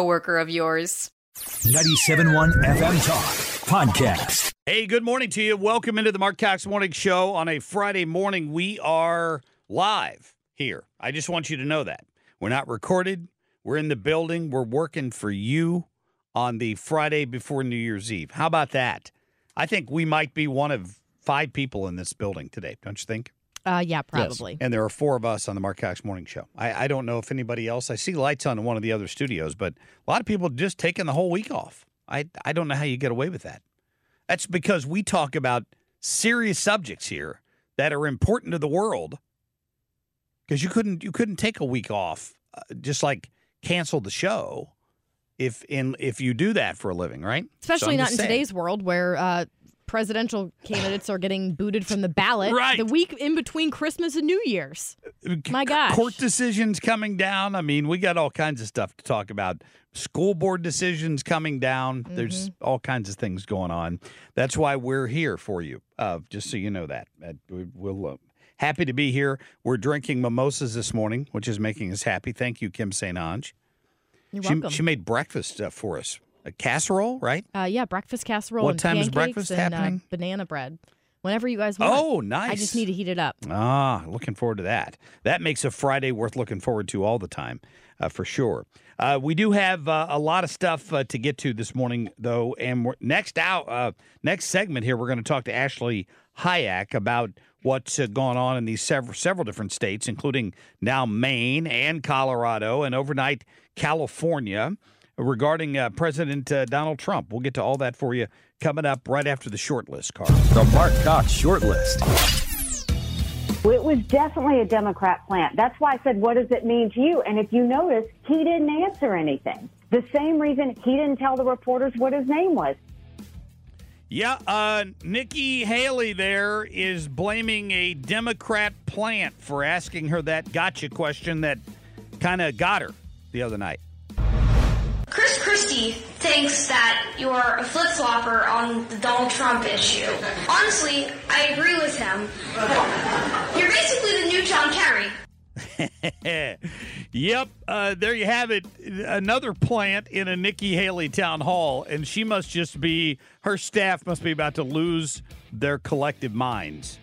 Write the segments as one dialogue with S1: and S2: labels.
S1: of yours.
S2: 97.1 FM Talk Podcast.
S3: Hey, good morning to you. Welcome into the Marc Cox Morning Show on a Friday morning. We are live here. I just want you to know that. We're not recorded. We're in the building. We're working for you on the Friday before New Year's Eve. How about that? I think we might be one of five people in this building today, don't you think?
S4: Uh, yeah, probably.
S3: And there are four of us on the Marc Cox Morning Show. I, I don't know if anybody else. I see lights on in one of the other studios, but a lot of people just taking the whole week off. I I don't know how you get away with that. That's because we talk about serious subjects here that are important to the world. Because you couldn't you couldn't take a week off, uh, just like cancel the show, if in if you do that for a living, right?
S4: Especially
S3: I'm
S4: not in
S3: saying.
S4: today's world where uh, presidential candidates are getting booted from the ballot
S3: Right.
S4: the week in between Christmas and New Year's. My gosh.
S3: Court decisions coming down. I mean, we got all kinds of stuff to talk about. School board decisions coming down. There's
S4: Mm-hmm.
S3: all kinds of things going on. That's why we're here for you. Uh, just so you know that. Uh, we- We'll uh, happy to be here. We're drinking mimosas this morning, which is making us happy. Thank you, Kim St. Ange.
S4: You're
S3: She,
S4: welcome.
S3: she made breakfast uh, for us. A casserole, right?
S4: uh, yeah, breakfast casserole
S3: What
S4: and
S3: time is breakfast
S4: and,
S3: happening?
S4: Uh, banana bread. Whenever you guys want.
S3: Oh, nice.
S4: I just need to heat it up.
S3: Ah, looking forward to that. That makes a Friday worth looking forward to all the time, uh, for sure. Uh, we do have uh, a lot of stuff uh, to get to this morning, though, and we're, next out, uh, next segment here, we're going to talk to Ashley Hayek about what's uh, gone on in these several several different states, including now Maine and Colorado, and overnight California, regarding uh, President uh, Donald Trump. We'll get to all that for you coming up right after the short list, Carl.
S2: The Marc Cox Short List.
S5: It was definitely a Democrat plant. That's why I said, what does it mean to you? And if you notice, he didn't answer anything. The same reason he didn't tell the reporters what his name was.
S3: Yeah, uh, Nikki Haley there is blaming a Democrat plant for asking her that gotcha question that kind of got her the other night.
S6: Chris Christie thinks that you're a flip flopper on the Donald Trump issue. Honestly, I agree with him. You're basically the new John Kerry.
S3: yep, uh, there you have it. Another plant in a Nikki Haley town hall, and she must just be, her staff must be about to lose their collective minds.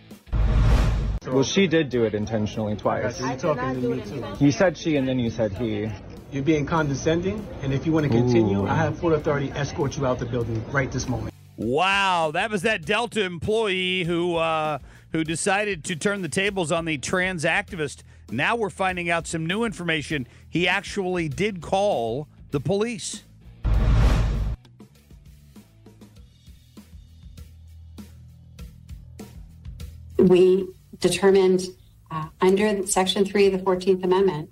S7: Well, she did do it intentionally twice.
S8: You're talking to me too.
S7: You said she and then you said he.
S8: You're being condescending, and if you want to continue, I have full authority to escort you out the building right this moment.
S3: Wow, that was that Delta employee who uh, who decided to turn the tables on the trans activist. Now we're finding out some new information. He actually did call the police.
S9: we determined uh, under Section 3 of the 14th Amendment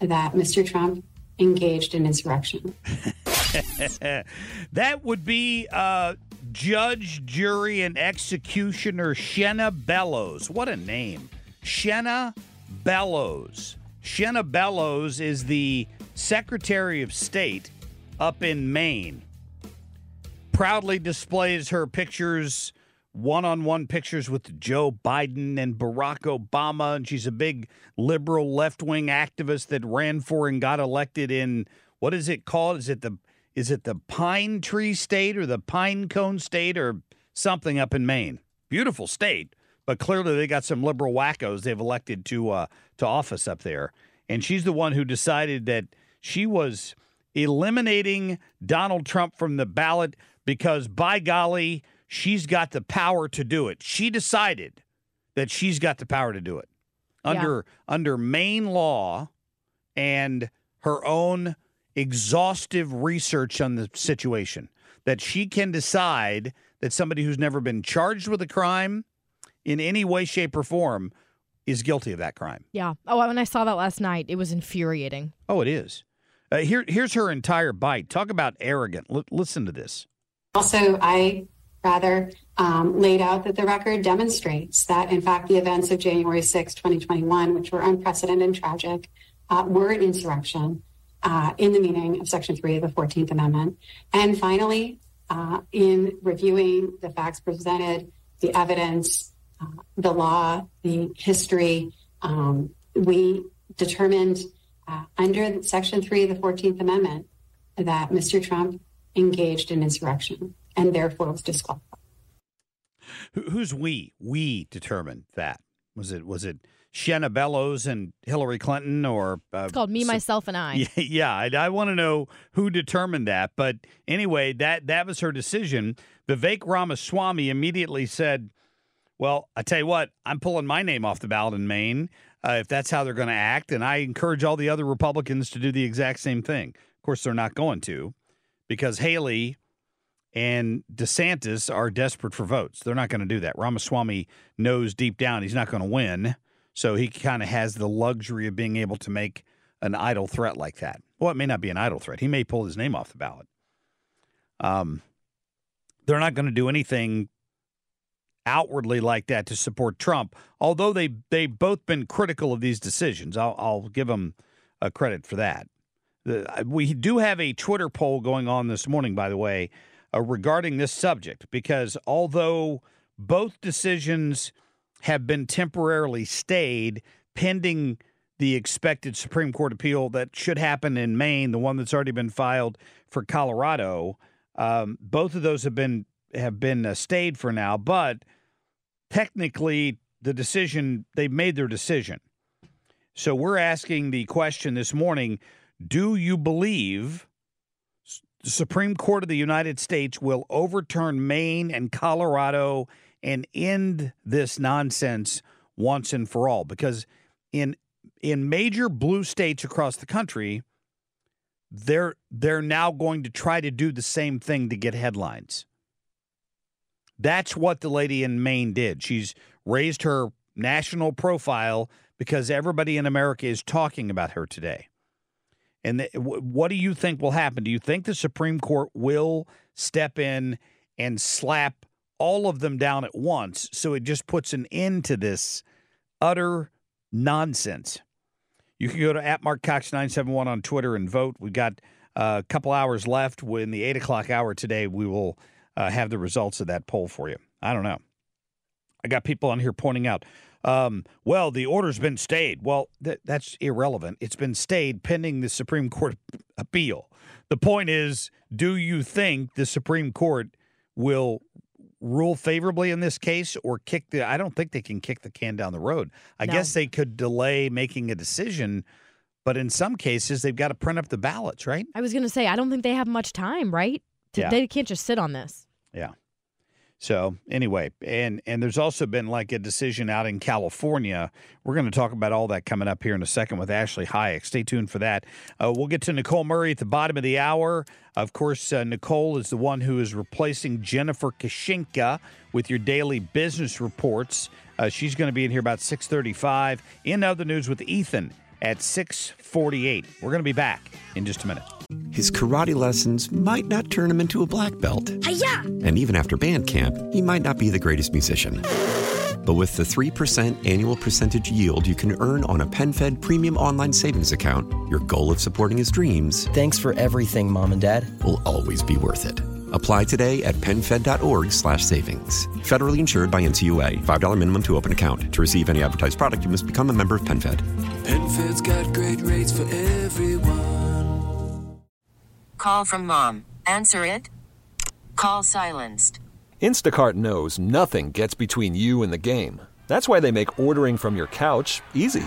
S9: that Mr. Trump engaged in insurrection.
S3: that would be uh, Judge, Jury, and Executioner Shenna Bellows. What a name. Shenna Bellows. Shenna Bellows is the Secretary of State up in Maine. Proudly displays her pictures, one on one pictures with Joe Biden and Barack Obama. And she's a big liberal left wing activist that ran for and got elected in what is it called? Is it the is it the pine tree state or the pine cone state or something up in Maine? Beautiful state, but clearly they got some liberal wackos they've elected to uh, to office up there. And she's the one who decided that she was eliminating Donald Trump from the ballot because, by golly, she's got the power to do it. She decided that she's got the power to do it under under Maine law and her own exhaustive research on the situation that she can decide that somebody who's never been charged with a crime in any way shape or form is guilty of that crime.
S4: Yeah. Oh, when I saw that last night, it was infuriating.
S3: Oh, it is. Uh, here here's her entire bite. Talk about arrogant. L- listen to this.
S9: Also, I rather um, laid out that the record demonstrates that, in fact, the events of January 6, 2021, which were unprecedented and tragic, uh, were an insurrection uh, in the meaning of Section 3 of the 14th Amendment. And finally, uh, in reviewing the facts presented, the evidence, uh, the law, the history, um, we determined uh, under Section 3 of the 14th Amendment that Mr. Trump engaged in insurrection and therefore it was disqualified.
S3: Who's we? We determined that. Was it was it Shenna Bellows and Hillary Clinton or uh,
S4: It's called Me,
S3: so-
S4: Myself, and I.
S3: Yeah, yeah. I, I want to know who determined that. But anyway, that that was her decision. Vivek Ramaswamy immediately said, "Well, I tell you what, I'm pulling my name off the ballot in Maine uh, if that's how they're going to act, and I encourage all the other Republicans to do the exact same thing. Of course, they're not going to, because Haley." And DeSantis are desperate for votes. They're not going to do that. Ramaswamy knows deep down he's not going to win. So he kind of has the luxury of being able to make an idle threat like that. Well, it may not be an idle threat. He may pull his name off the ballot. Um, they're not going to do anything outwardly like that to support Trump, although they they've both been critical of these decisions. I'll, I'll give them a credit for that. The, we do have a Twitter poll going on this morning, by the way, uh, regarding this subject, because although both decisions have been temporarily stayed pending the expected Supreme Court appeal that should happen in Maine, the one that's already been filed for Colorado. Um, both of those have been have been uh, stayed for now, but technically the decision they've made their decision. So we're asking the question this morning: Do you believe the Supreme Court of the United States will overturn Maine and Colorado and end this nonsense once and for all? Because in in major blue states across the country, they're they're now going to try to do the same thing to get headlines. That's what the lady in Maine did. She's raised her national profile because everybody in America is talking about her today. And wh- what do you think will happen? Do you think the Supreme Court will step in and slap all of them down at once so it just puts an end to this utter nonsense? You can go to at Marc Cox 971 on Twitter and vote. We've got uh, a couple hours left. In the 8 o'clock hour today, we will uh, have the results of that poll for you. I don't know. I got people on here pointing out, um, well, the order's been stayed. Well, th- that's irrelevant. It's been stayed pending the Supreme Court appeal. The point is, do you think the Supreme Court will rule favorably in this case or kick the I don't think they can kick the can down the road. I
S4: No.
S3: guess they could delay making a decision, but in some cases they've got to print up the ballots, right?
S4: I was going to say, I don't think they have much time, right? To-
S3: Yeah.
S4: They can't just sit on this.
S3: Yeah. So anyway, and and there's also been like a decision out in California. We're going to talk about all that coming up here in a second with Ashley Hayek. Stay tuned for that. Uh, we'll get to Nichole Murray at the bottom of the hour. Of course, uh, Nichole is the one who is replacing Jennifer Kashinka with your daily business reports. Uh, she's going to be in here about 6:35. In other news, with Ethan at 6:48. We're going to be back in just a minute.
S10: His karate lessons might not turn him into a black belt.
S11: Hi-ya!
S10: And even after band camp, he might not be the greatest musician. But with the 3% annual percentage yield you can earn on a PenFed premium online savings account, your goal of supporting his dreams
S12: Thanks for everything, Mom and Dad.
S10: will always be worth it. Apply today at PenFed.org slash savings. Federally insured by NCUA. $5 minimum to open account. To receive any advertised product, you must become a member of PenFed.
S13: PenFed's got great rates for everyone.
S14: Call from mom. Answer it. Call silenced.
S2: Instacart knows nothing gets between you and the game. That's why they make ordering from your couch easy.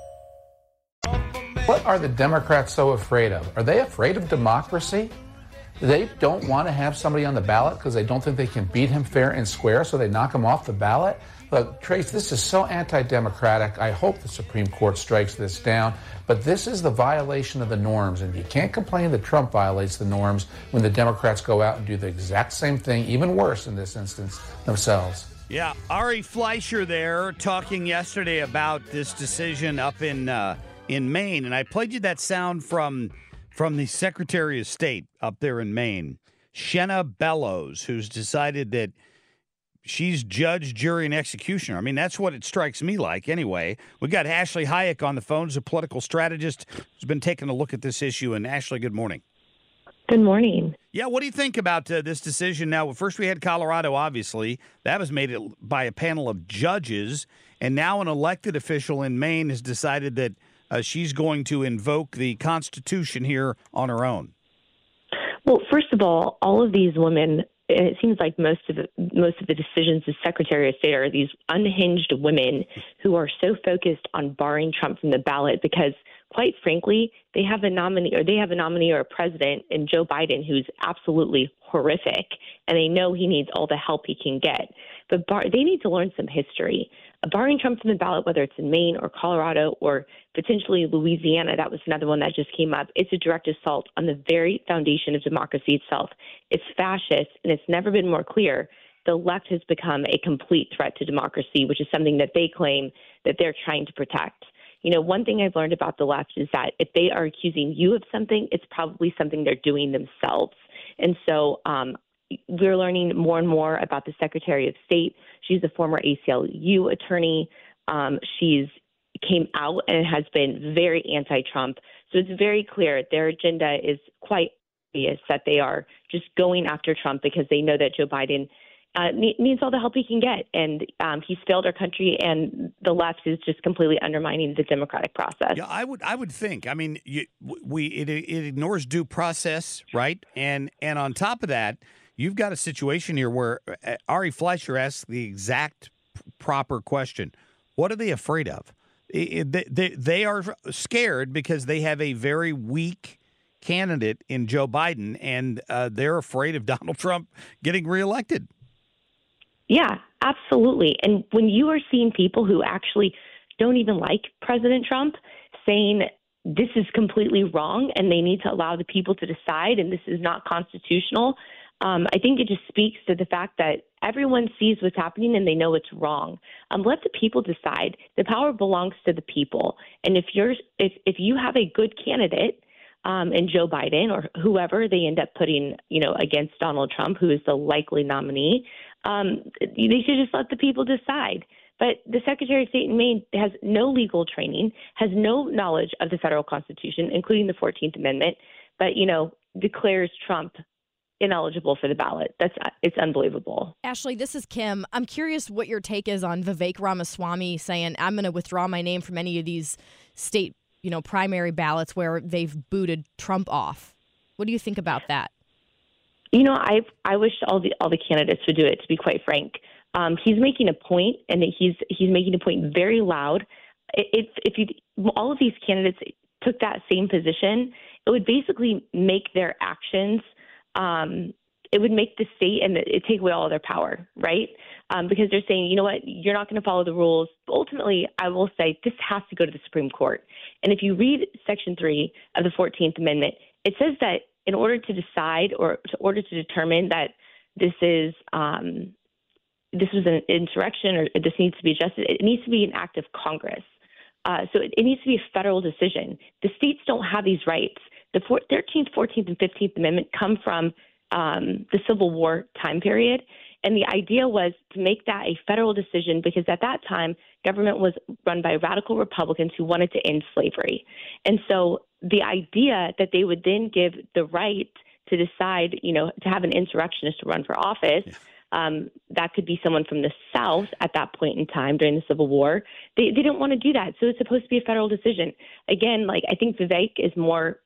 S15: What are the Democrats so afraid of? Are they afraid of democracy? They don't want to have somebody on the ballot because they don't think they can beat him fair and square, so they knock him off the ballot? Look, Trace, this is so anti democratic. I hope the Supreme Court strikes this down. But this is the violation of the norms. And you can't complain that Trump violates the norms when the Democrats go out and do the exact same thing, even worse in this instance, themselves.
S3: Yeah, Ari Fleischer there talking yesterday about this decision up in uh, in Maine, and I played you that sound from from the Secretary of State up there in Maine, Shenna Bellows, who's decided that she's judge, jury, and executioner. I mean, that's what it strikes me like. Anyway, we got Ashley Hayek on the phone, who's a political strategist who's been taking a look at this issue. And Ashley, good morning.
S16: Good morning.
S3: Yeah, what do you think about uh, this decision? Now, first we had Colorado, obviously. That was made by a panel of judges. And now an elected official in Maine has decided that uh, she's going to invoke the Constitution here on her own.
S16: Well, first of all, all of these women, and it seems like most of the, most of the decisions as Secretary of State are these unhinged women who are so focused on barring Trump from the ballot because – quite frankly, they have a nominee or they have a nominee or a president in Joe Biden who's absolutely horrific, and they know he needs all the help he can get. But bar- they need to learn some history. Barring Trump from the ballot, whether it's in Maine or Colorado or potentially Louisiana, that was another one that just came up. It's a direct assault on the very foundation of democracy itself. It's fascist, and it's never been more clear. The left has become a complete threat to democracy, which is something that they claim that they're trying to protect you know, one thing I've learned about the left is that if they are accusing you of something, it's probably something they're doing themselves. And so um, we're learning more and more about the Secretary of State. She's a former ACLU attorney. Um, she's came out and has been very anti-Trump. So it's very clear their agenda is quite obvious that they are just going after Trump because they know that Joe Biden uh, needs all the help he can get. And um, he's failed our country, and the left is just completely undermining the democratic process.
S3: Yeah, I would, I would think. I mean, you, we it, it ignores due process, right? And and on top of that, you've got a situation here where uh, Ari Fleischer asks the exact proper question: What are they afraid of? They, are scared because they have a very weak candidate in Joe Biden, and uh, they're afraid of Donald Trump getting reelected.
S16: Yeah, absolutely. And when you are seeing people who actually don't even like President Trump saying this is completely wrong and they need to allow the people to decide and this is not constitutional, um, I think it just speaks to the fact that everyone sees what's happening and they know it's wrong. Um, let the people decide. The power belongs to the people. And if you're if if you have a good candidate um, and Joe Biden or whoever they end up putting, you know, against Donald Trump, who is the likely nominee, um, they should just let the people decide. But the Secretary of State in Maine has no legal training, has no knowledge of the federal Constitution, including the 14th Amendment, but, you know, declares Trump ineligible for the ballot. That's it's unbelievable.
S4: Ashley, this is Kim. I'm curious what your take is on Vivek Ramaswamy saying I'm going to withdraw my name from any of these state, you know, primary ballots where they've booted Trump off. What do you think about that?
S16: You know, I I wish all the all the candidates would do it. To be quite frank, um, he's making a point, and he's he's making a point very loud. If if you all of these candidates took that same position, it would basically make their actions. Um, it would make the state and it take away all their power, right? Um, because they're saying, you know what, you're not going to follow the rules. Ultimately, I will say this has to go to the Supreme Court. And if you read Section three of the Fourteenth Amendment, it says that in order to decide or in order to determine that this is um, this was an insurrection or this needs to be adjusted. It needs to be an act of Congress. Uh, so it, it, needs to be a federal decision. The states don't have these rights. The 13th, 14th, and 15th Amendment come from um, the Civil War time period. And the idea was to make that a federal decision because at that time, government was run by radical Republicans who wanted to end slavery. And so the idea that they would then give the right to decide, you know, to have an insurrectionist to run for office. Yeah. Um, that could be someone from the South at that point in time during the Civil War. They, they didn't want to do that. So it's supposed to be a federal decision. Again, like I think Vivek is more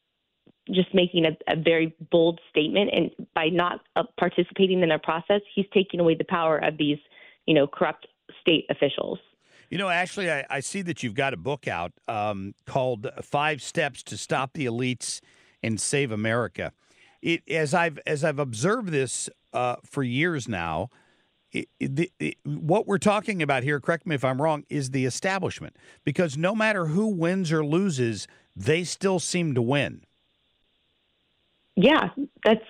S16: just making a, a very bold statement. And by not uh, participating in their process, he's taking away the power of these, you know, corrupt state officials.
S3: You know, Ashley, I, I see that you've got a book out um, called Five Steps to Stop the Elites and Save America it, as I've as I've observed this uh, for years now, it, it, what we're talking about here, correct me if I'm wrong, is the establishment. Because no matter who wins or loses, they still seem to win.
S16: Yeah, that's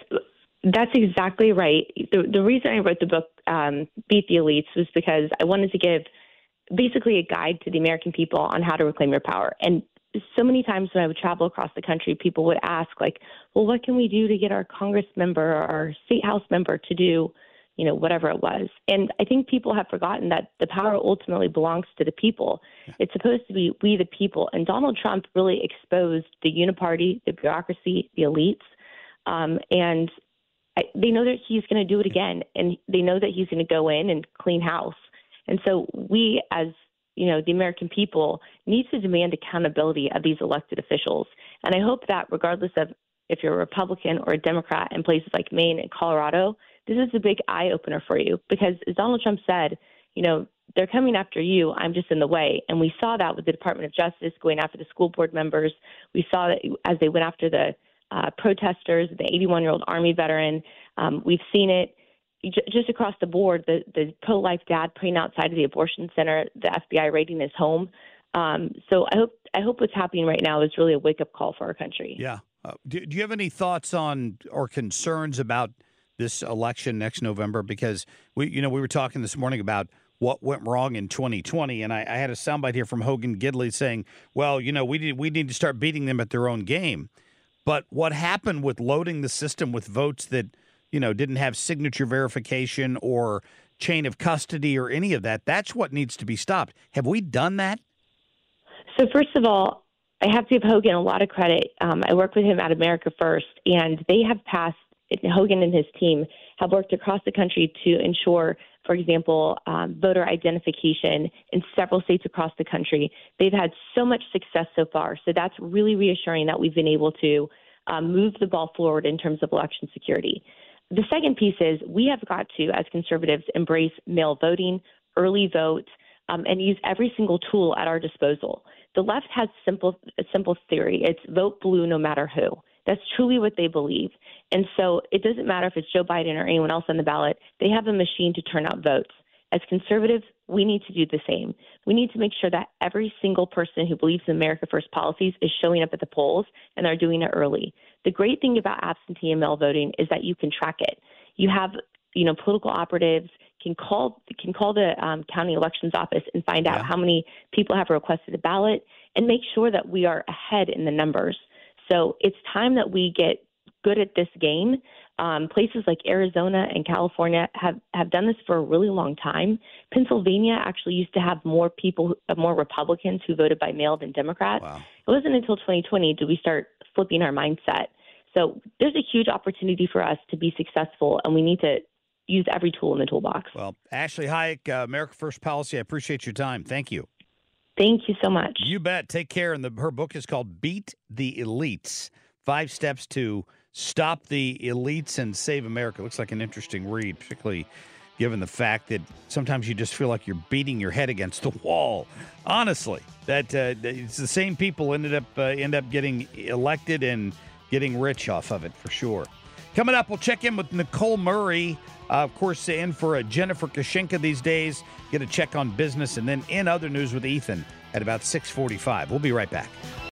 S16: that's exactly right. The, the reason I wrote the book, um, Beat the Elites, was because I wanted to give basically a guide to the American people on how to reclaim your power. And so many times when I would travel across the country, people would ask, like, well, what can we do to get our Congress member or our state house member to do, you know, whatever it was? And I think people have forgotten that the power ultimately belongs to the people. It's supposed to be we, the people. And Donald Trump really exposed the uniparty, the bureaucracy, the elites. Um, and I, they know that he's going to do it again. And they know that he's going to go in and clean house. And so we, as you know, the American people need to demand accountability of these elected officials. And I hope that regardless of if you're a Republican or a Democrat in places like Maine and Colorado, this is a big eye opener for you because as Donald Trump said, you know, they're coming after you. I'm just in the way. And we saw that with the Department of Justice going after the school board members. We saw that as they went after the uh, protesters, the 81 year old Army veteran. Um, we've seen it just across the board, the, the pro life dad praying outside of the abortion center, the FBI raiding his home. Um, so I hope I hope what's happening right now is really a wake up call for our country.
S3: Yeah. Uh, do, do you have any thoughts on or concerns about this election next November? Because we, you know, we were talking this morning about what went wrong in 2020, and I, I had a soundbite here from Hogan Gidley saying, "Well, you know, we need we need to start beating them at their own game." But what happened with loading the system with votes that you know, didn't have signature verification or chain of custody or any of that. That's what needs to be stopped. Have we done that?
S16: So, first of all, I have to give Hogan a lot of credit. Um, I work with him at America First, and they have passed, Hogan and his team have worked across the country to ensure, for example, um, voter identification in several states across the country. They've had so much success so far. So, that's really reassuring that we've been able to um, move the ball forward in terms of election security. The second piece is we have got to, as conservatives, embrace mail voting, early vote, um, and use every single tool at our disposal. The left has simple a simple theory: it's vote blue no matter who. That's truly what they believe. And so it doesn't matter if it's Joe Biden or anyone else on the ballot. They have a machine to turn out votes. As conservatives, we need to do the same. We need to make sure that every single person who believes in America First policies is showing up at the polls and they're doing it early. The great thing about absentee and mail voting is that you can track it. You have, you know, political operatives can call can call the um, county elections office and find out yeah. how many people have requested a ballot and make sure that we are ahead in the numbers. So it's time that we get good at this game. Um, places like Arizona and California have, have done this for a really long time. Pennsylvania actually used to have more people, more Republicans who voted by mail than Democrats. Wow. It wasn't until 2020 did we start flipping our mindset. So there's a huge opportunity for us to be successful, and we need to use every tool in the toolbox.
S3: Well, Ashley Hayek, uh, America First Policy, I appreciate your time. Thank you.
S16: Thank you so much.
S3: You bet. Take care. And the, her book is called Beat the Elites Five Steps to Stop the Elites and Save America. Looks like an interesting read, particularly given the fact that sometimes you just feel like you're beating your head against the wall. Honestly, that uh, it's the same people ended up uh, end up getting elected and getting rich off of it for sure. Coming up, we'll check in with Nichole Murray. Uh, of course, in for Jennifer Kashinka these days. Get a check on business, and then in other news with Ethan at about 6:45. We'll be right back.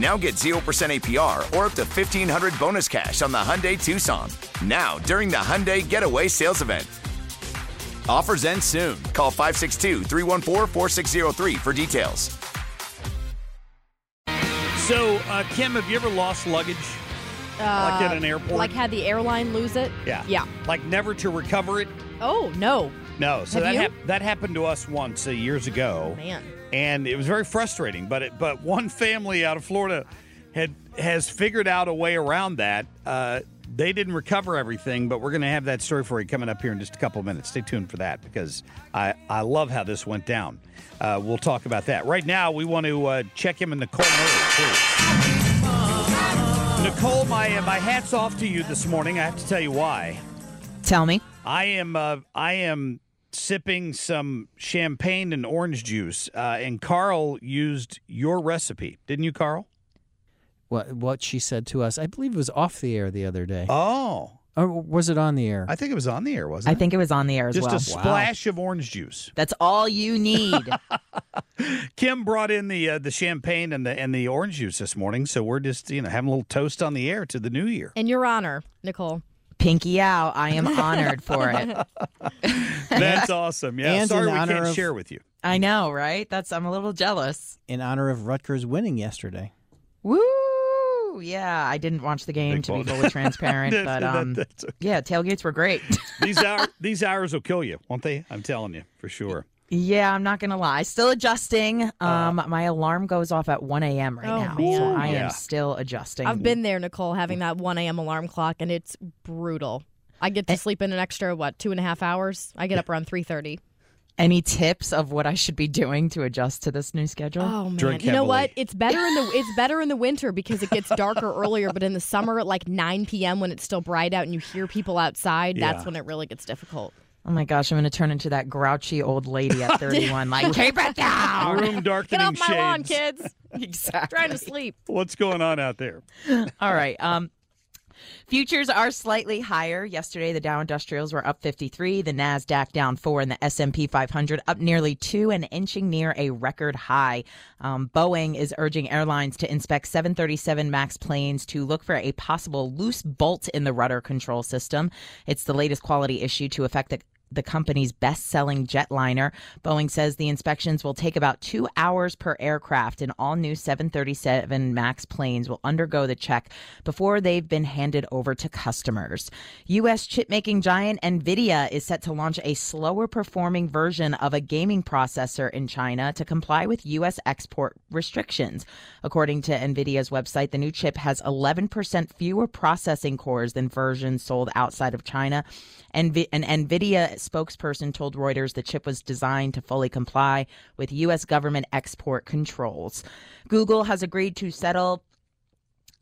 S17: Now get 0% APR or up to 1500 bonus cash on the Hyundai Tucson. Now, during the Hyundai Getaway Sales Event. Offers end soon. Call 562 314 4603 for details.
S3: So, uh, Kim, have you ever lost luggage? like at an airport?
S4: Uh, Like had the airline lose it?
S3: yeah.
S4: Yeah.
S3: Like never to recover it?
S4: Oh, no.
S3: No. So
S4: Have
S3: that
S4: you?
S3: hap- that happened to us once uh, years ago.
S4: Man.
S3: And it was very frustrating. But it, but one family out of Florida had has figured out a way around that. Uh, they didn't recover everything, but we're going to have that story for you coming up here in just a couple of minutes. Stay tuned for that because I I love how this went down. Uh, we'll talk about that right now. We want to uh, check him in Nichole Murray. Nichole, my my hats off to you this morning. I have to tell you why.
S18: Tell me.
S3: I am uh, I am sipping some champagne and orange juice, uh, and Carl used your recipe, didn't you, Carl?
S19: What what she said to us, I believe it was off the air the other day.
S3: Oh,
S19: or was it on the air?
S3: I think it was on the air, wasn't
S18: I
S3: it?
S18: think it was on the air as
S3: Just
S18: well.
S3: a splash of orange juice.
S18: That's all you need.
S3: Kim brought in the uh, the champagne and the and the orange juice this morning, so we're just you know having a little toast on the air to the new year.
S4: In your honor, Nichole.
S18: Pinky out. I am honored for it.
S3: That's awesome. Yeah,
S19: And
S3: sorry we can't
S19: of-
S3: share with you.
S18: I know, right? That's I'm a little jealous.
S19: In honor of Rutgers winning yesterday.
S18: Woo! Yeah, I didn't watch the game
S3: Big
S18: to be fully transparent,
S3: That-
S18: but um,
S3: that's okay.
S18: yeah, tailgates were great.
S3: These hours these hours will kill you, won't they? I'm telling you for sure.
S18: Yeah, I'm not gonna lie. Still adjusting.
S3: Uh,
S18: Um, my alarm goes off at 1 a.m. right
S4: Oh,
S18: now,
S4: man.
S18: so I
S3: Yeah.
S18: am still adjusting.
S4: I've been there, Nichole, having that 1 a.m. alarm clock, and it's brutal. I get to sleep in an extra what two and a half hours. I get up around 3:30.
S18: Any tips of what I should be doing to adjust to this new schedule?
S4: Oh man, you know what? It's better in the it's better in the winter because it gets darker earlier. But in the summer, at like 9 p.m. when it's still bright out and you hear people outside,
S18: Yeah.
S4: that's when it really gets difficult.
S18: Oh my gosh, I'm going to turn into that grouchy old lady at 31. Like, keep it down.
S3: Room darkening
S4: Get off my lawn, kids.
S18: exactly.
S4: Trying to sleep.
S3: What's going on out there?
S18: All right. Um, futures are slightly higher. Yesterday, the Dow Industrials were up 53, the Nasdaq down four, and the S&P 500 up nearly two and inching near a record high. Um, Boeing is urging airlines to inspect 737 MAX planes to look for a possible loose bolt in the rudder control system. It's the latest quality issue to affect the the company's best selling jetliner. Boeing says the inspections will take about two hours per aircraft, and all new 737 MAX planes will undergo the check before they've been handed over to customers. U.S. chipmaking giant NVIDIA is set to launch a slower performing version of a gaming processor in China to comply with U.S. export restrictions. According to NVIDIA's website, the new chip has 11% fewer processing cores than versions sold outside of China. And, and Spokesperson told Reuters the chip was designed to fully comply with U.S. government export controls. Google has agreed to settle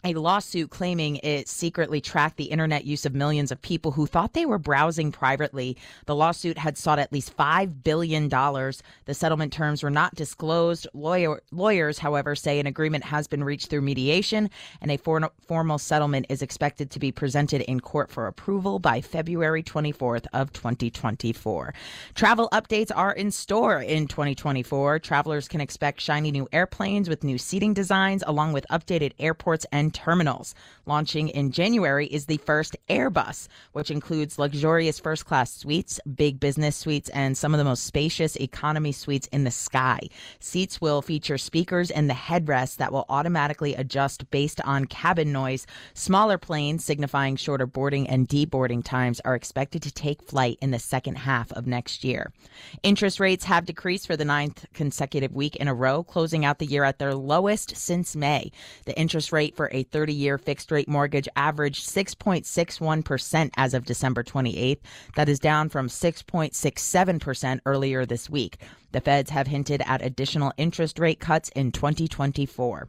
S18: a lawsuit claiming it secretly tracked the internet use of millions of people who thought they were browsing privately. The lawsuit had sought at least $5 billion. The settlement terms were not disclosed. Lawyer, lawyers, however, say an agreement has been reached through mediation, and a for, formal settlement is expected to be presented in court for approval by February 24th of 2024. Travel updates are in store in 2024. Travelers can expect shiny new airplanes with new seating designs, along with updated airports and terminals. Launching in January is the first Airbus, which includes luxurious first class suites, big business suites, and some of the most spacious economy suites in the sky. Seats will feature speakers in the headrest that will automatically adjust based on cabin noise. Smaller planes, signifying shorter boarding and deboarding times, are expected to take flight in the second half of next year. Interest rates have decreased for the ninth consecutive week in a row, closing out the year at their lowest since May. The interest rate for a 30 year fixed rate mortgage averaged 6.61% as of December 28th. That is down from 6.67% earlier this week. The feds have hinted at additional interest rate cuts in 2024.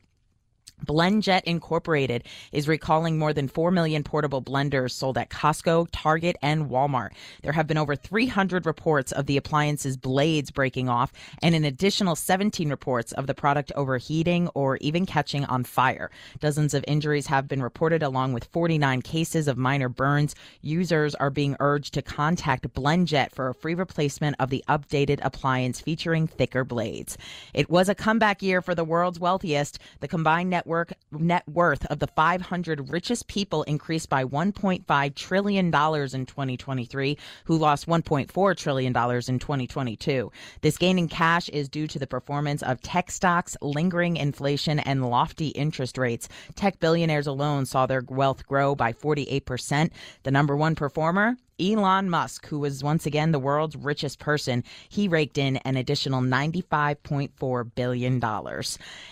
S18: BlendJet Incorporated is recalling more than 4 million portable blenders sold at Costco, Target, and Walmart. There have been over 300 reports of the appliance's blades breaking off and an additional 17 reports of the product overheating or even catching on fire. Dozens of injuries have been reported along with 49 cases of minor burns. Users are being urged to contact BlendJet for a free replacement of the updated appliance featuring thicker blades. It was a comeback year for the world's wealthiest. The combined net net worth of the 500 richest people increased by 1.5 trillion dollars in 2023, who lost 1.4 trillion dollars in 2022. This gain in cash is due to the performance of tech stocks, lingering inflation, and lofty interest rates. Tech billionaires alone saw their wealth grow by 48%. The number one performer, Elon Musk, who was once again the world's richest person, he raked in an additional $95.4 billion.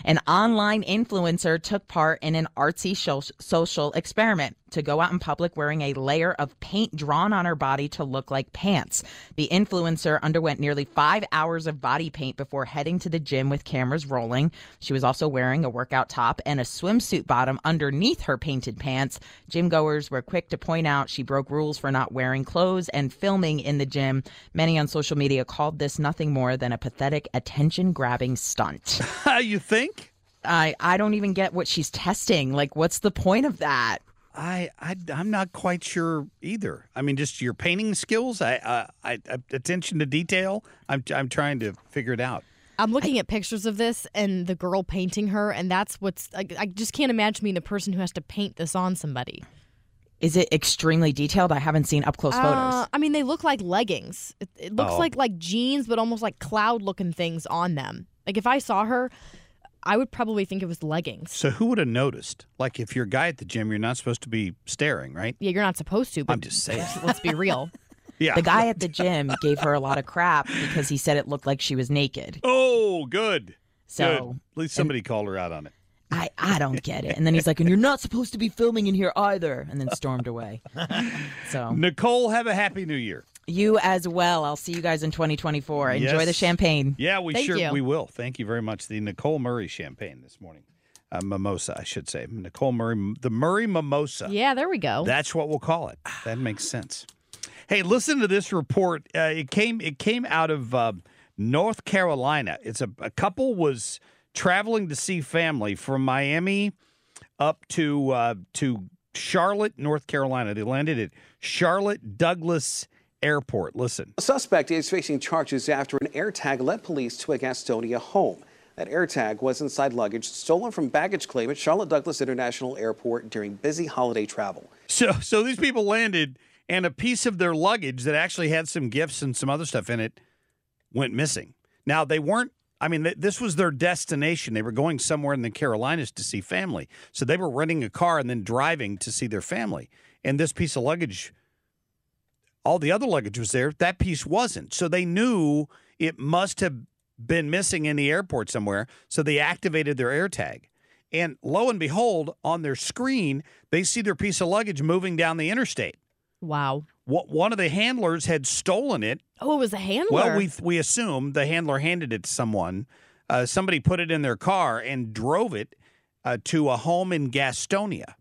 S18: An online influencer took part in an artsy social experiment to go out in public wearing a layer of paint drawn on her body to look like pants. The influencer underwent nearly five hours of body paint before heading to the gym with cameras rolling. She was also wearing a workout top and a swimsuit bottom underneath her painted pants. Gym goers were quick to point out she broke rules for not wearing clothes and filming in the gym. Many on social media called this nothing more than a pathetic attention grabbing stunt.
S3: you think?
S18: I, I don't even get what she's testing. Like, what's the point of that?
S3: I, I am not quite sure either. I mean, just your painting skills. I, uh, I, I attention to detail. I'm I'm trying to figure it out.
S4: I'm looking at pictures of this and the girl painting her, and that's what's. I, I just can't imagine being the person who has to paint this on somebody.
S18: Is it extremely detailed? I haven't seen up close
S4: Uh,
S18: photos.
S4: I mean, they look like leggings. It, it looks
S3: Oh.
S4: like like jeans, but almost like cloud looking things on them. Like if I saw her, I would probably think it was leggings.
S3: So who would have noticed? Like, if you're a guy at the gym, you're not supposed to be staring, right?
S4: Yeah, you're not supposed to. But
S3: I'm just saying.
S4: let's be real.
S3: Yeah.
S18: The guy at the gym gave her a lot of crap because he said it looked like she was naked.
S3: Oh, good.
S18: So-
S3: Good. At least somebody called her out on it.
S18: I, I don't get it. And then he's like, and you're not supposed to be filming in here either. And then stormed away. So
S3: Nichole, have a happy new year.
S18: You as well. I'll see you guys in 2024. Enjoy
S3: Yes.
S18: the champagne.
S3: Yeah, we
S18: Thank
S3: sure
S18: you.
S3: we will. Thank you very much. The Nichole Murray champagne this morning, uh, mimosa, I should say. Nichole Murray, the Murray mimosa.
S4: Yeah, there we go.
S3: That's what we'll call it. That makes sense. Hey, listen to this report. Uh, it came it came out of uh, North Carolina. It's a, a couple was traveling to see family from Miami up to uh, to Charlotte, North Carolina. They landed at Charlotte Douglas Airport. Listen.
S20: A suspect is facing charges after an AirTag led police to a Gastonia home. That AirTag was inside luggage stolen from baggage claim at Charlotte Douglas International Airport during busy holiday travel.
S3: So so these people landed and a piece of their luggage that actually had some gifts and some other stuff in it went missing. Now they weren't I mean th- this was their destination. They were going somewhere in the Carolinas to see family. So they were renting a car and then driving to see their family. And this piece of luggage all the other luggage was there. That piece wasn't. So they knew it must have been missing in the airport somewhere. So they activated their AirTag. And lo and behold, on their screen, they see their piece of luggage moving down the interstate.
S4: Wow.
S3: wh- one of the handlers had stolen it.
S4: Oh, it was a handler.
S3: Well, we we assume the handler handed it to someone. Uh, somebody put it in their car and drove it uh, to a home in Gastonia.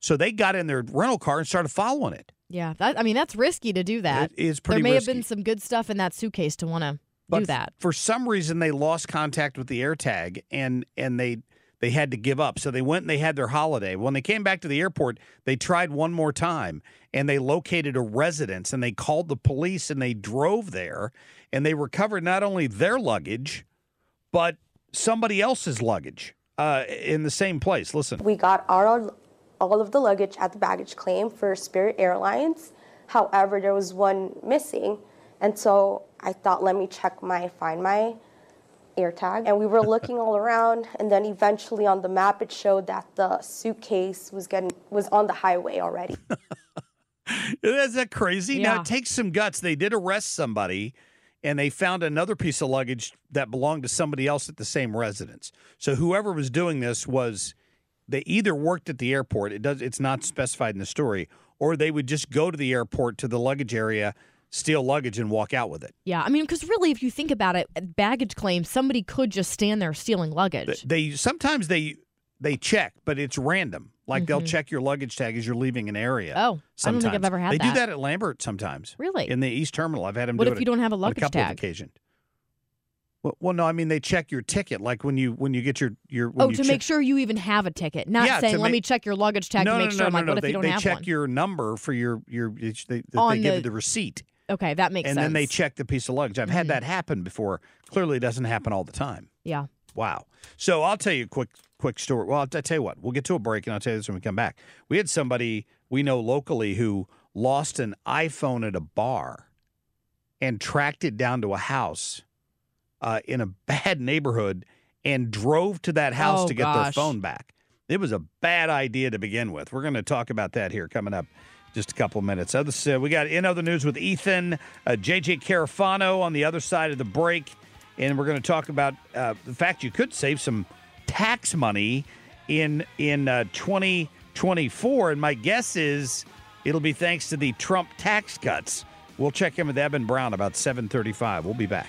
S3: So they got in their rental car and started following it.
S4: Yeah, that I mean that's risky to do that.
S3: It is pretty.
S4: There may
S3: risky.
S4: have been some good stuff in that suitcase to want to
S3: But
S4: do
S3: f-
S4: that.
S3: for some reason, they lost contact with the AirTag and and they they had to give up. So they went and they had their holiday. When they came back to the airport, they tried one more time and they located a residence and they called the police and they drove there and they recovered not only their luggage but somebody else's luggage uh, in the same place. Listen.
S21: We got our all of the luggage at the baggage claim for Spirit Airlines. However, there was one missing, and so I thought, let me check my find my AirTag. And we were looking all around, and then eventually on the map it showed that the suitcase was getting was on the highway already.
S3: Is that crazy? Now it takes some guts. They did arrest somebody and they found another piece of luggage that belonged to somebody else at the same residence. So whoever was doing this was they either worked at the airport, it does it's not specified in the story, or they would just go to the airport to the luggage area, steal luggage and walk out with it.
S4: Yeah, I mean, because really, if you think about it, baggage claims, somebody could just stand there stealing luggage.
S3: They sometimes they they check, but it's random. Like they'll
S4: Mhm.
S3: check your luggage tag as you're leaving an area.
S4: Oh, I don't think I've ever had
S3: they
S4: that.
S3: do that at Lambert sometimes.
S4: Really?
S3: In the East Terminal, I've had them
S4: What
S3: do
S4: if
S3: it
S4: you don't have a luggage
S3: couple of
S4: tag?
S3: occasions. Well, no, I mean they check your ticket, like when you when you get your your. When
S4: Oh, to
S3: check-
S4: make sure you even have a ticket, not
S3: Yeah,
S4: saying let
S3: make-
S4: me check your luggage tag
S3: no,
S4: to make
S3: no,
S4: sure.
S3: no,
S4: I'm
S3: no,
S4: like,
S3: no.
S4: what if
S3: they,
S4: you don't
S3: they
S4: have
S3: check
S4: one?
S3: your number for your your. They, they, they give
S4: the-
S3: you the receipt,
S4: Okay, that makes
S3: and
S4: sense.
S3: And then they check the piece of luggage. I've had mm-hmm. that happen before. Clearly, it doesn't happen all the time.
S4: Yeah.
S3: Wow. So I'll tell you a quick quick story. Well, I'll t- tell you what. We'll get to a break, and I'll tell you this when we come back. We had somebody we know locally who lost an iPhone at a bar and tracked it down to a house uh, in a bad neighborhood and drove to that house
S4: Oh,
S3: to get their phone back. It was a bad idea to begin with. We're going to talk about that here coming up just a couple of minutes. Other, uh, we got in other news with Ethan, uh, JJ Carafano on the other side of the break. And we're going to talk about uh, the fact you could save some tax money in in uh, 2024. And my guess is it'll be thanks to the Trump tax cuts. We'll check in with Eben Brown about 7:35. We'll be back.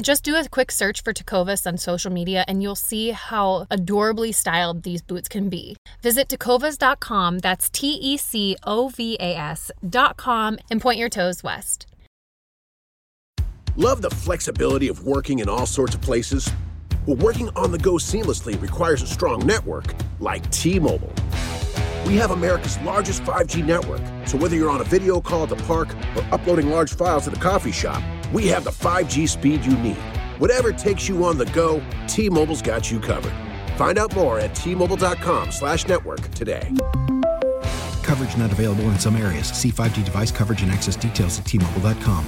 S22: Just do a quick search for Tecovas on social media and you'll see how adorably styled these boots can be. Visit tecovas.com, that's T E C O V A S.com, and point your toes west.
S23: Love the flexibility of working in all sorts of places? Well, working on the go seamlessly requires a strong network like T Mobile. We have America's largest 5G network, so whether you're on a video call at the park or uploading large files at the coffee shop, we have the 5G speed you need. Whatever takes you on the go, T-Mobile's got you covered. Find out more at T-Mobile.com slash network today.
S24: Coverage not available in some areas. See 5G device coverage and access details at T-Mobile.com.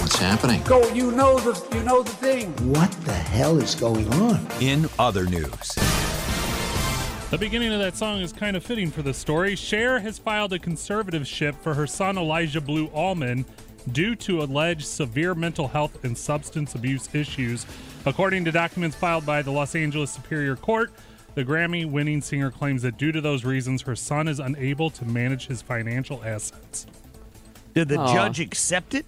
S25: What's happening?
S26: Go, you know the you know the thing.
S25: What the hell is going on?
S27: In other news.
S28: The beginning of that song is kind of fitting for the story. Cher has filed a conservatorship for her son Elijah Blue Allman due to alleged severe mental health and substance abuse issues. According to documents filed by the Los Angeles Superior Court, The Grammy winning singer claims that due to those reasons, her son is unable to manage his financial assets.
S3: Did the
S28: Aw.
S3: judge accept it?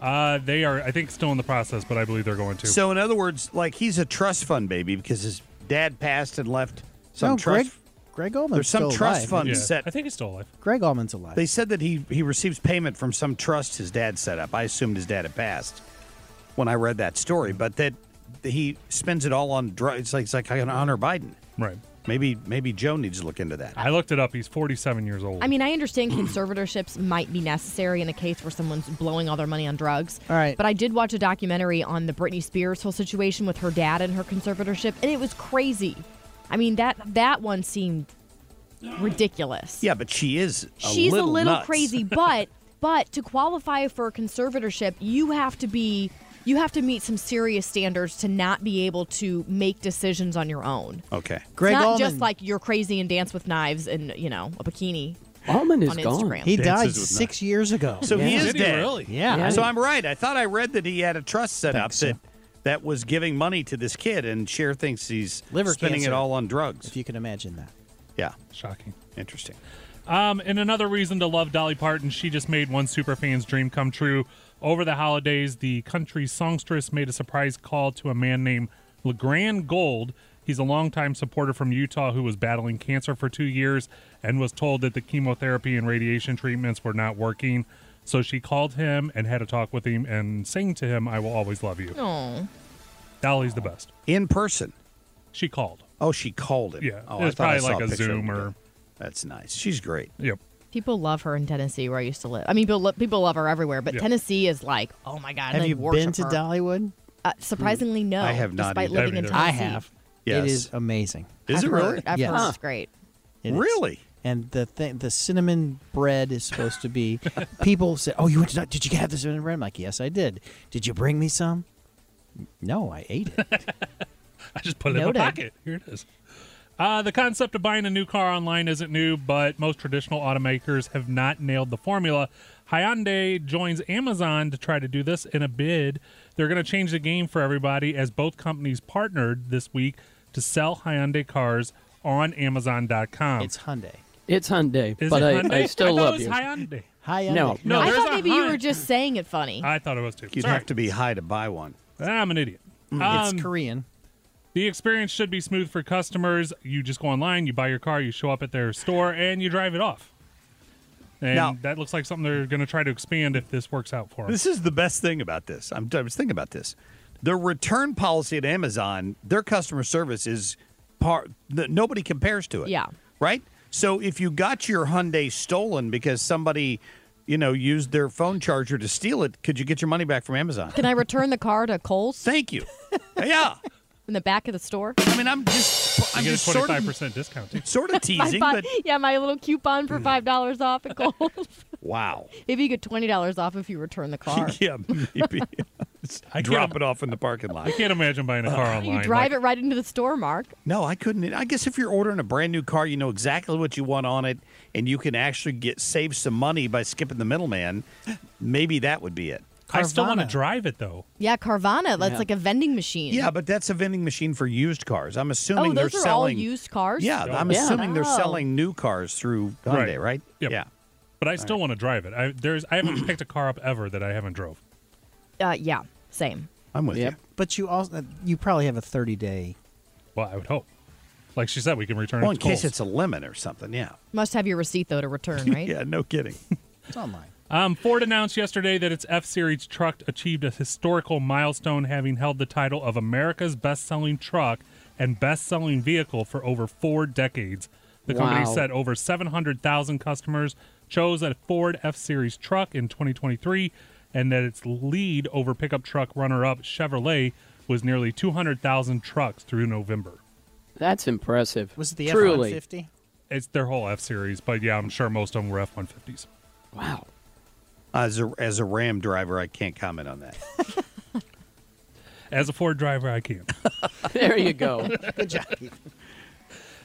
S28: Uh, they are, I think, still in the process, but I believe they're going to.
S3: So, in other words, like he's a trust fund baby because his dad passed and left some
S19: no,
S3: trust.
S19: Gregg, Gregg Allman's
S3: There's some
S19: still
S3: trust
S19: alive.
S3: fund
S28: Yeah,
S3: set.
S28: I think he's still alive.
S19: Gregg Allman's alive.
S3: They said that he he receives payment from some trust his dad set up. I assumed his dad had passed when I read that story, but that he spends it all on drugs. It's like it's like Hunter Biden.
S28: Right.
S3: Maybe maybe Joe needs to look into that.
S28: I looked it up. He's 47 years old.
S4: I mean, I understand conservatorships might be necessary in a case where someone's blowing all their money on drugs.
S19: All right.
S4: But I did watch a documentary on the Britney Spears whole situation with her dad and her conservatorship, and it was crazy. I mean, that that one seemed ridiculous.
S3: Yeah, but she is. A
S4: She's
S3: little
S4: a little
S3: nuts.
S4: crazy, but but to qualify for a conservatorship, you have to be you have to meet some serious standards to not be able to make decisions on your own.
S3: Okay.
S19: Gregg
S4: it's not
S19: Allman,
S4: just like you're crazy and dance with knives and you know a bikini.
S29: Allman is
S4: on
S29: gone.
S4: Instagram.
S19: he
S3: Dances
S19: died
S3: with
S19: six years ago.
S3: So he
S19: Yeah.
S3: is
S28: Did he
S3: dead.
S28: really?
S19: Yeah.
S29: Yeah.
S3: So I'm right. I thought I read that he had a trust set
S19: Think
S3: up
S19: so.
S3: that that was giving money to this kid, and Cher thinks he's
S19: Liver
S3: spending
S19: cancer.
S3: it all on drugs.
S19: If you can imagine that.
S3: Yeah,
S28: Shocking.
S3: interesting.
S28: Um, and another reason to love Dolly Parton, she just made one superfan's dream come true. Over the holidays, the country songstress made a surprise call to a man named LeGrand Gold. He's a longtime supporter from Utah who was battling cancer for two years and was told that the chemotherapy and radiation treatments were not working. So she called him and had a talk with him and sang to him, I will always love you.
S4: Oh,
S28: Dolly's the best.
S3: In person.
S28: She called.
S3: Oh, she called him.
S28: Yeah,
S3: oh,
S28: it was
S3: I thought I
S28: probably
S3: saw
S28: like a
S3: picture of
S28: Zoom or-
S3: That's nice. She's great.
S28: Yep.
S4: people love her in Tennessee, where I used to live. I mean, people, lo- people love her everywhere, but
S28: Yeah.
S4: Tennessee is like, oh my god,
S19: Have you been to
S4: her.
S19: Dollywood?
S4: Uh, surprisingly, no.
S3: I have not
S4: Despite
S3: either.
S4: living in Tennessee,
S19: I have.
S3: Yes.
S19: It is amazing.
S3: Is
S4: I've
S3: it really?
S4: heard- I've
S19: Yes.
S4: heard it's great.
S19: It is. And the thing, the cinnamon bread is supposed to be. people say, "Oh, you went to? Did you have the cinnamon bread?" I'm like, "Yes, I did." Did you bring me some? No, I ate it.
S28: I just put it
S4: Noted.
S28: in my pocket. Here it is. Uh, the concept of buying a new car online isn't new, but most traditional automakers have not nailed the formula. Hyundai joins Amazon to try to do this in a bid. They're going to change the game for everybody as both companies partnered this week to sell Hyundai cars on Amazon.com.
S19: it's Hyundai.
S29: It's Hyundai,
S28: Is
S29: but
S28: it
S29: I,
S28: Hyundai?
S29: I still
S28: I thought
S29: love
S28: it was
S29: you.
S28: Hyundai.
S19: Hyundai.
S29: No.
S28: No,
S4: I
S28: there's
S4: thought
S28: a
S4: maybe you
S28: Hy-
S4: were just saying it funny.
S28: I thought it was too.
S3: You'd
S28: Sorry.
S3: have to be high to buy one.
S28: I'm an idiot.
S19: it's
S28: Um,
S19: Korean.
S28: The experience should be smooth for customers. You just go online, you buy your car, you show up at their store, and you drive it off. And
S3: Now-
S28: that looks like something they're going to try to expand if this works out for them.
S3: This is the best thing about this. I'm, I was thinking about this. The return policy at Amazon, their customer service is part. The, nobody compares to it.
S4: Yeah.
S3: Right. So if you got your Hyundai stolen because somebody, you know, used their phone charger to steal it, could you get your money back from Amazon?
S4: Can I return the car to Kohl's
S3: Thank you. yeah.
S4: In the back of the store?
S3: I mean, I'm just,
S28: you
S3: I'm
S28: get a
S3: just sort
S28: 25%
S3: of,
S28: discount. Too.
S3: sort of teasing,
S4: fi-
S3: but
S4: yeah, my little coupon for mm. five dollars off at Kohl's.
S3: wow.
S4: Maybe you get twenty dollars off if you return the car.
S3: yeah, maybe.
S28: I
S3: Drop it off in the parking lot.
S28: I can't imagine buying a car online.
S4: You drive
S28: like-
S4: it right into the store, Mark.
S3: No, I couldn't. I guess if you're ordering a brand new car, you know exactly what you want on it, and you can actually get save some money by skipping the middleman. Maybe that would be it.
S28: I still want to drive it though.
S4: Yeah, Carvana. That's
S29: Yeah.
S4: like a vending machine.
S3: Yeah, but that's a vending machine for used cars. I'm assuming
S4: Oh,
S3: assuming
S4: those
S3: they're
S4: are all
S3: selling
S4: used cars.
S3: Yeah, I'm
S29: Yeah.
S3: assuming they're
S4: Oh.
S3: selling new cars through Hyundai, right?
S28: Yep.
S3: Yeah.
S28: But I still want to drive it. I there's I haven't picked a car up ever that I haven't drove.
S4: Uh, yeah. Same.
S3: I'm with
S29: Yep.
S3: you.
S19: But you also you probably have a 30 day.
S28: Well, I would hope. Like she said, we can return
S3: Well,
S28: it
S3: in
S28: to
S3: case
S28: Kohl's.
S3: it's a lemon or something. Yeah.
S4: Must have your receipt though to return, right?
S3: Yeah. No kidding.
S19: It's online.
S28: Um, Ford announced yesterday that its F Series truck achieved a historical milestone, having held the title of America's best-selling truck and best-selling vehicle for over four decades. The company
S29: Wow.
S28: said over 700,000 customers chose a Ford F Series truck in 2023, and that its lead over pickup truck runner-up Chevrolet was nearly 200,000 trucks through November.
S29: That's impressive.
S19: Was it the F-150?
S28: It's their whole F Series, but yeah, I'm sure most of them were F-150s.
S29: Wow.
S3: As a as a Ram driver, I can't comment on that.
S28: As a Ford driver, I can.
S29: There you go.
S19: Good job.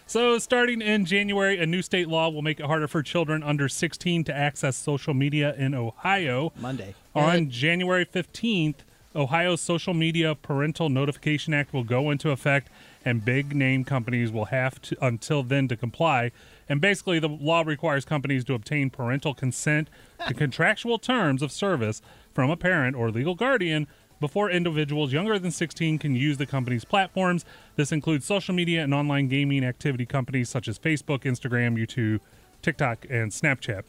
S28: So, starting in January, a new state law will make it harder for children under 16 to access social media in Ohio.
S19: Monday.
S28: On January 15th, Ohio's Social Media Parental Notification Act will go into effect, and big name companies will have to until then to comply. And basically, the law requires companies to obtain parental consent to contractual terms of service from a parent or legal guardian before individuals younger than 16 can use the company's platforms. This includes social media and online gaming activity companies such as Facebook, Instagram, YouTube, TikTok, and Snapchat.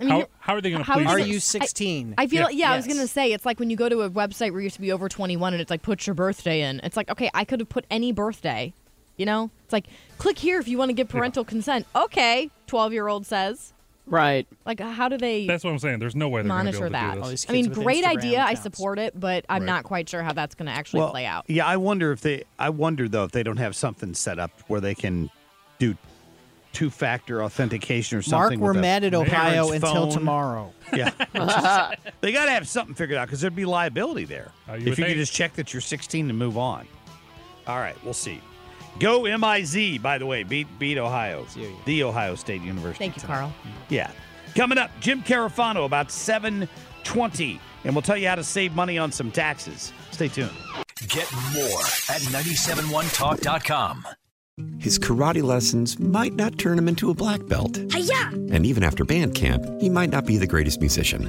S4: I mean,
S28: how,
S4: you're-
S28: how are they going to
S4: how
S28: police
S4: is
S19: Are
S4: it-
S19: you 16?
S4: I feel yeah, I was gonna say it's like when you go to a website where you have to be over 21 and it's like put your birthday in. It's like okay, I could have put any birthday. You know, it's like click here if you want to give parental consent. Okay, 12 year old says.
S29: Right.
S4: Like how do they
S28: That's what I'm saying. There's no way they're going to be
S4: monitor
S28: able
S4: that?
S28: to do this.
S4: I mean, great idea. I support it, but I'm
S3: Right.
S4: not quite sure how that's going to actually
S3: Well,
S4: play out.
S3: Yeah, I wonder if they. I wonder though if they don't have something set up where they can do two-factor authentication or something. Mark, we're
S19: mad at Ohio until tomorrow.
S3: Yeah, they got to have something figured out because there'd be liability there
S28: Uh, you
S3: if
S28: would
S3: you could just check that you're 16 and move on. All right, we'll see. Go MIZ, by the way, beat beat Ohio, the Ohio State University.
S4: Thank you,
S3: tonight.
S4: Carl.
S3: Yeah. Coming up, Jim Carafano about 720, and we'll tell you how to save money on some taxes. Stay tuned.
S2: Get more at 971talk.com.
S10: His karate lessons might not turn him into a black belt.
S6: Hiya!
S10: And even after band camp, he might not be the greatest musician.